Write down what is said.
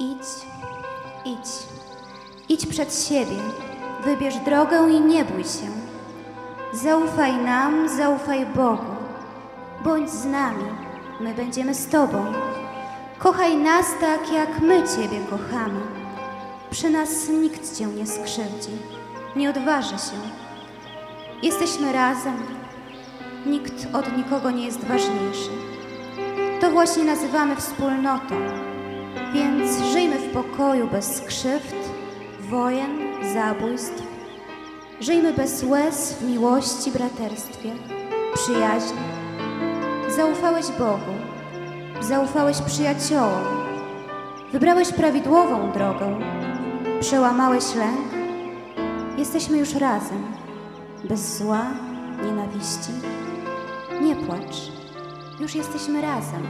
Idź, idź, idź przed siebie, wybierz drogę i nie bój się. Zaufaj nam, zaufaj Bogu. Bądź z nami, my będziemy z Tobą. Kochaj nas tak, jak my Ciebie kochamy. Przy nas nikt Cię nie skrzywdzi, nie odważy się. Jesteśmy razem, nikt od nikogo nie jest ważniejszy. To właśnie nazywamy wspólnotą. Więc żyjmy w pokoju bez krzywd, wojen, zabójstw. Żyjmy bez łez w miłości, braterstwie, przyjaźni. Zaufałeś Bogu, zaufałeś przyjaciołom, wybrałeś prawidłową drogę, przełamałeś lęk. Jesteśmy już razem, bez zła, nienawiści. Nie płacz, już jesteśmy razem.